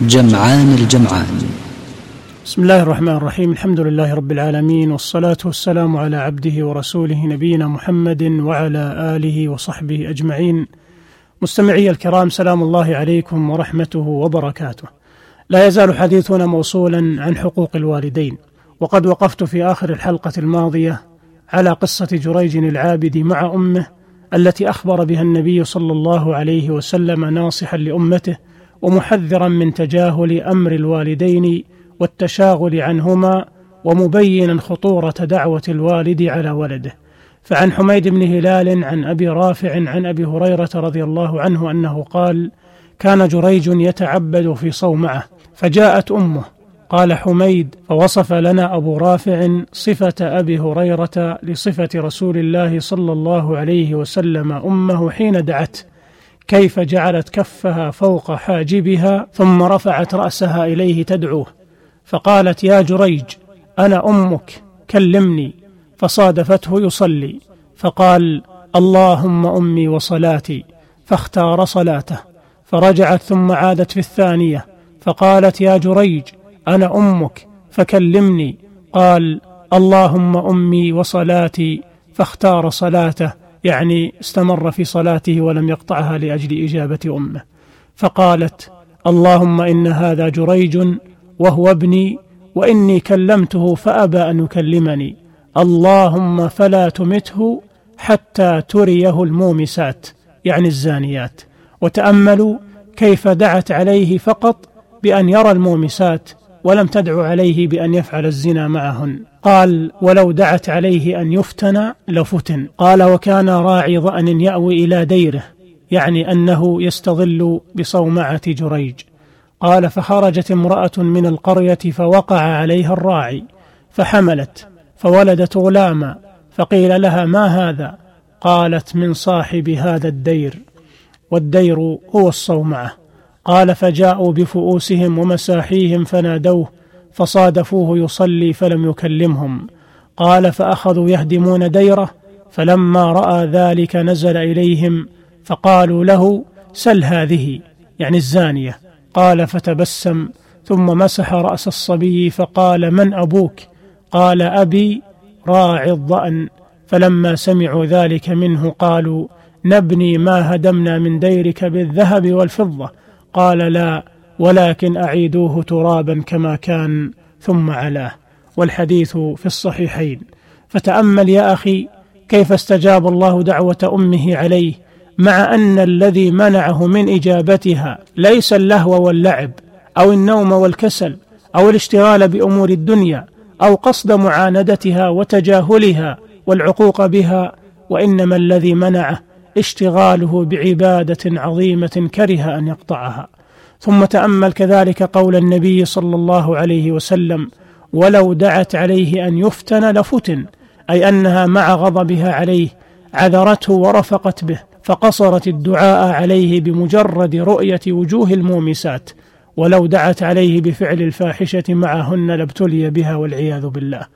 جمعان الجمعان. بسم الله الرحمن الرحيم. الحمد لله رب العالمين والصلاة والسلام على عبده ورسوله نبينا محمد وعلى آله وصحبه أجمعين. مستمعي الكرام سلام الله عليكم ورحمته وبركاته. لا يزال حديثنا موصولا عن حقوق الوالدين. وقد وقفت في آخر الحلقة الماضية على قصة جريج العابد مع أمه التي أخبر بها النبي صلى الله عليه وسلم ناصحا لأمته ومحذرا من تجاهل أمر الوالدين والتشاغل عنهما ومبينا خطورة دعوة الوالد على ولده. فعن حميد بن هلال عن أبي رافع عن أبي هريرة رضي الله عنه أنه قال كان جريج يتعبد في صومعة فجاءت أمه قال حميد فوصف لنا أبو رافع صفة أبي هريرة لصفة رسول الله صلى الله عليه وسلم أمه حين دعته كيف جعلت كفها فوق حاجبها ثم رفعت رأسها إليه تدعوه فقالت يا جريج أنا أمك كلمني. فصادفته يصلي فقال اللهم أمي وصلاتي فاختار صلاته فرجعت ثم عادت في الثانية فقالت يا جريج أنا أمك فكلمني. قال اللهم أمي وصلاتي فاختار صلاته يعني استمر في صلاته ولم يقطعها لأجل إجابة أمه. فقالت اللهم إن هذا جريج وهو ابني وإني كلمته فأبى أن يكلمني. اللهم فلا تمته حتى تريه المومسات يعني الزانيات. وتأملوا كيف دعت عليه فقط بأن يرى المومسات ولم تدع عليه بأن يفعل الزنا معهن. قال ولو دعت عليه أن يفتن لفتن. قال وكان راعي ظان يأوي إلى ديره يعني أنه يستظل بصومعة جريج. قال فخرجت امرأة من القرية فوقع عليها الراعي فحملت فولدت غلاما فقيل لها ما هذا؟ قالت من صاحب هذا الدير والدير هو الصومعة. قال فجاءوا بفؤوسهم ومساحيهم فنادوه فصادفوه يصلي فلم يكلمهم. قال فأخذوا يهدمون ديره فلما رأى ذلك نزل إليهم فقالوا له سل هذه يعني الزانية. قال فتبسم ثم مسح رأس الصبي فقال من أبوك؟ قال أبي راعي الظان فلما سمعوا ذلك منه قالوا نبني ما هدمنا من ديرك بالذهب والفضة. قال لا ولكن أعيدوه ترابا كما كان ثم علاه. والحديث في الصحيحين. فتأمل يا أخي كيف استجاب الله دعوة أمه عليه مع أن الذي منعه من إجابتها ليس اللهو واللعب أو النوم والكسل أو الاشتغال بأمور الدنيا أو قصد معاندتها وتجاهلها والعقوق بها وإنما الذي منعه اشتغاله بعبادة عظيمة كره أن يقطعها. ثم تأمل كذلك قول النبي صلى الله عليه وسلم ولو دعت عليه أن يفتن لفتن أي أنها مع غضبها عليه عذرته ورفقت به فقصرت الدعاء عليه بمجرد رؤية وجوه المومسات. ولو دعت عليه بفعل الفاحشة معهن لابتلي بها والعياذ بالله.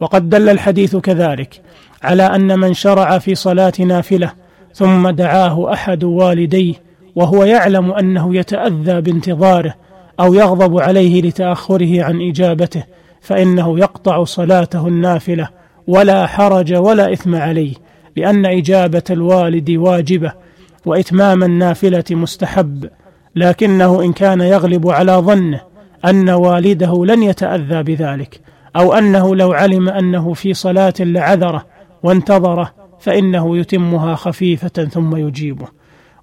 وقد دل الحديث كذلك على أن من شرع في صلاه نافله ثم دعاه أحد والديه وهو يعلم أنه يتأذى بانتظاره أو يغضب عليه لتأخره عن إجابته فإنه يقطع صلاته النافلة ولا حرج ولا إثم عليه لأن إجابة الوالد واجبة وإتمام النافلة مستحب لكنه إن كان يغلب على ظنه أن والده لن يتأذى بذلك أو أنه لو علم أنه في صلاة لعذره وانتظره فإنه يتمها خفيفة ثم يجيبه.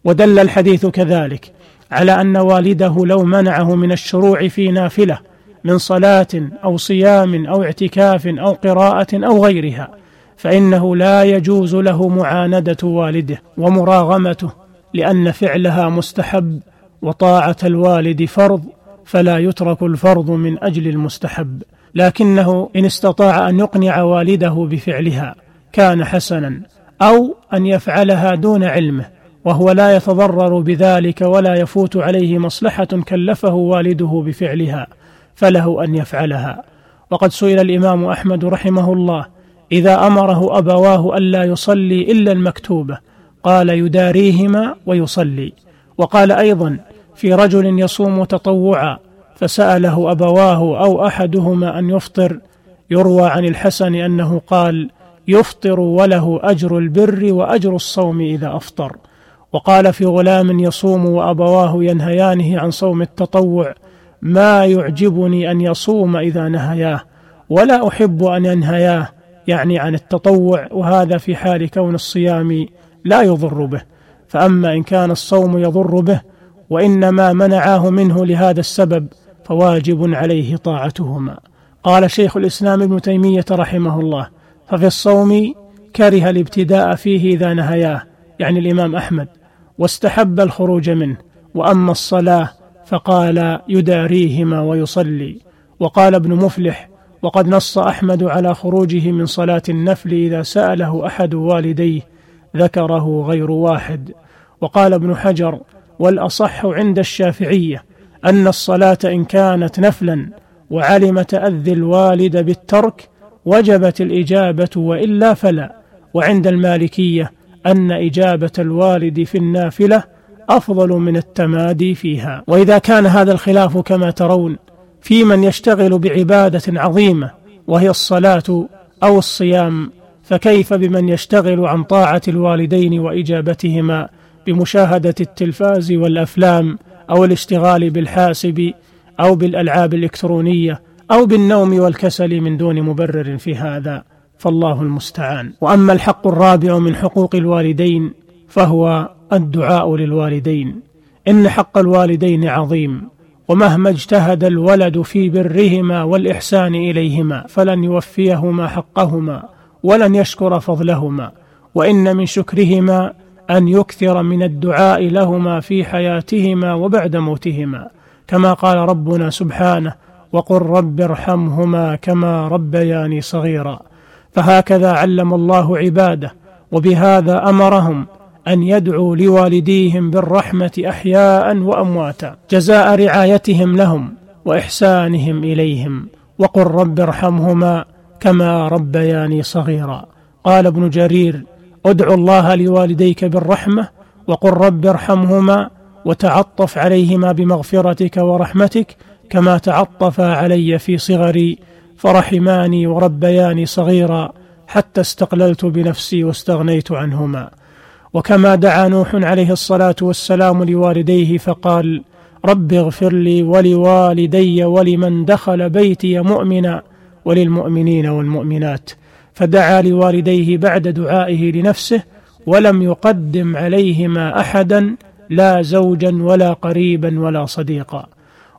ودل الحديث كذلك على أن والده لو منعه من الشروع في نافلة من صلاة أو صيام أو اعتكاف أو قراءة أو غيرها فإنه لا يجوز له معاندة والده ومراغمته لأن فعلها مستحب وطاعة الوالد فرض فلا يترك الفرض من أجل المستحب. لكنه إن استطاع أن يقنع والده بفعلها كان حسنا أو أن يفعلها دون علمه وهو لا يتضرر بذلك ولا يفوت عليه مصلحة كلفه والده بفعلها فله أن يفعلها. وقد سئل الإمام أحمد رحمه الله إذا أمره أبواه الا يصلي إلا المكتوبة قال يداريهما ويصلي وقال أيضا في رجل يصوم تطوعا فسأله أبواه أو أحدهما أن يفطر يروى عن الحسن أنه قال يفطر وله أجر البر وأجر الصوم إذا أفطر. وقال في غلام يصوم وأبواه ينهيانه عن صوم التطوع ما يعجبني أن يصوم إذا نهياه ولا أحب أن ينهياه يعني عن التطوع وهذا في حال كون الصيام لا يضر به. فأما إن كان الصوم يضر به وإنما منعاه منه لهذا السبب فواجب عليه طاعتهما. قال شيخ الإسلام ابن تيمية رحمه الله ففي الصوم كره الابتداء فيه إذا نهياه يعني الإمام أحمد واستحب الخروج منه وأما الصلاة فقال يداريهما ويصلي. وقال ابن مفلح وقد نص أحمد على خروجه من صلاة النفل إذا سأله أحد والديه ذكره غير واحد. وقال ابن حجر والأصح عند الشافعية أن الصلاة إن كانت نفلا وعلم تأذي الوالد بالترك وجبت الإجابة وإلا فلا. وعند المالكية أن إجابة الوالد في النافلة أفضل من التمادي فيها. وإذا كان هذا الخلاف كما ترون في من يشتغل بعبادة عظيمة وهي الصلاة أو الصيام فكيف بمن يشتغل عن طاعة الوالدين وإجابتهما بمشاهدة التلفاز والأفلام أو الاشتغال بالحاسب أو بالألعاب الإلكترونية أو بالنوم والكسل من دون مبرر في هذا فالله المستعان. وأما الحق الرابع من حقوق الوالدين فهو الدعاء للوالدين. إن حق الوالدين عظيم ومهما اجتهد الولد في برهما والإحسان إليهما فلن يوفيهما حقهما ولن يشكر فضلهما. وإن من شكرهما أن يكثر من الدعاء لهما في حياتهما وبعد موتهما. كما قال ربنا سبحانه وقل رب ارحمهما كما ربياني صغيرا. فهكذا علم الله عباده وبهذا أمرهم أن يدعوا لوالديهم بالرحمة أحياء وأمواتا جزاء رعايتهم لهم وإحسانهم إليهم. وقل رب ارحمهما كما ربياني صغيرا. قال ابن جرير ادع الله لوالديك بالرحمة وقل رب ارحمهما وتعطف عليهما بمغفرتك ورحمتك كما تعطفا علي في صغري فرحماني وربياني صغيرا حتى استقللت بنفسي واستغنيت عنهما. وكما دعا نوح عليه الصلاة والسلام لوالديه فقال رب اغفر لي ولوالدي ولمن دخل بيتي مؤمنا وللمؤمنين والمؤمنات. فدعا لوالديه بعد دعائه لنفسه ولم يقدم عليهما أحدا لا زوجا ولا قريبا ولا صديقا.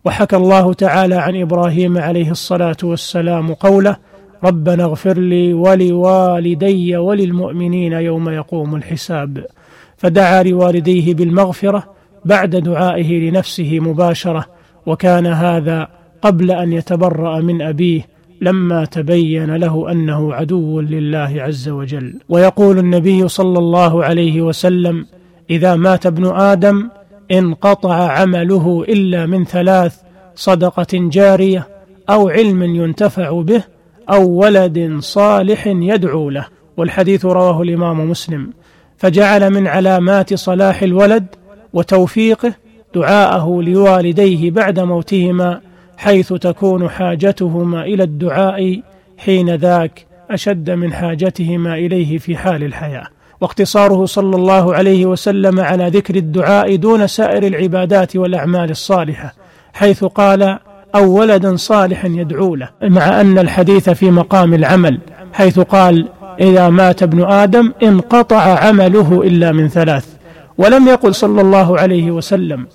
وحكى الله تعالى عن إبراهيم عليه الصلاة والسلام قوله ربنا اغفر لي ولوالدي وللمؤمنين يوم يقوم الحساب. فدعا لوالديه بالمغفرة بعد دعائه لنفسه مباشرة وكان هذا قبل أن يتبرأ من أبيه لما تبين له أنه عدو لله عز وجل. ويقول النبي صلى الله عليه وسلم إذا مات ابن آدم انقطع عمله إلا من ثلاث صدقة جارية أو علم ينتفع به أو ولد صالح يدعو له والحديث رواه الإمام مسلم. فجعل من علامات صلاح الولد وتوفيقه دعاءه لوالديه بعد موتهما حيث تكون حاجتهما إلى الدعاء حين ذاك أشد من حاجتهما إليه في حال الحياة. واقتصاره صلى الله عليه وسلم على ذكر الدعاء دون سائر العبادات والأعمال الصالحة حيث قال أو ولد صالح يدعو له. مع أن الحديث في مقام العمل حيث قال إذا مات ابن آدم انقطع عمله إلا من ثلاث. ولم يقل صلى الله عليه وسلم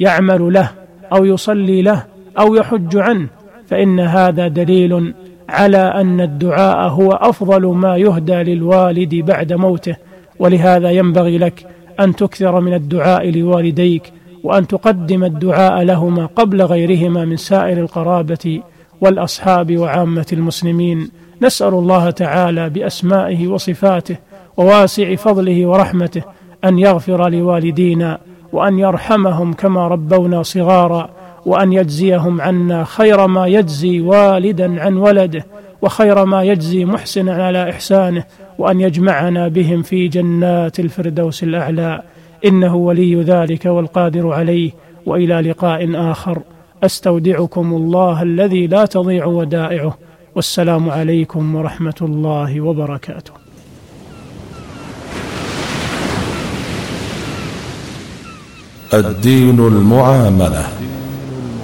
يعمل له أو يصلي له أو يحج عنه فإن هذا دليل على أن الدعاء هو أفضل ما يهدى للوالد بعد موته ولهذا ينبغي لك أن تكثر من الدعاء لوالديك وأن تقدم الدعاء لهما قبل غيرهما من سائر القرابة والأصحاب وعامة المسلمين. نسأل الله تعالى بأسمائه وصفاته وواسع فضله ورحمته أن يغفر لوالدينا وأن يرحمهم كما ربونا صغارا. وأن يجزيهم عنا خير ما يجزي والدا عن ولده وخير ما يجزي محسنا على إحسانه وأن يجمعنا بهم في جنات الفردوس الأعلى. إنه ولي ذلك والقادر عليه وإلى لقاء آخر. أستودعكم الله الذي لا تضيع ودائعه. والسلام عليكم ورحمة الله وبركاته. الدين المعاملة.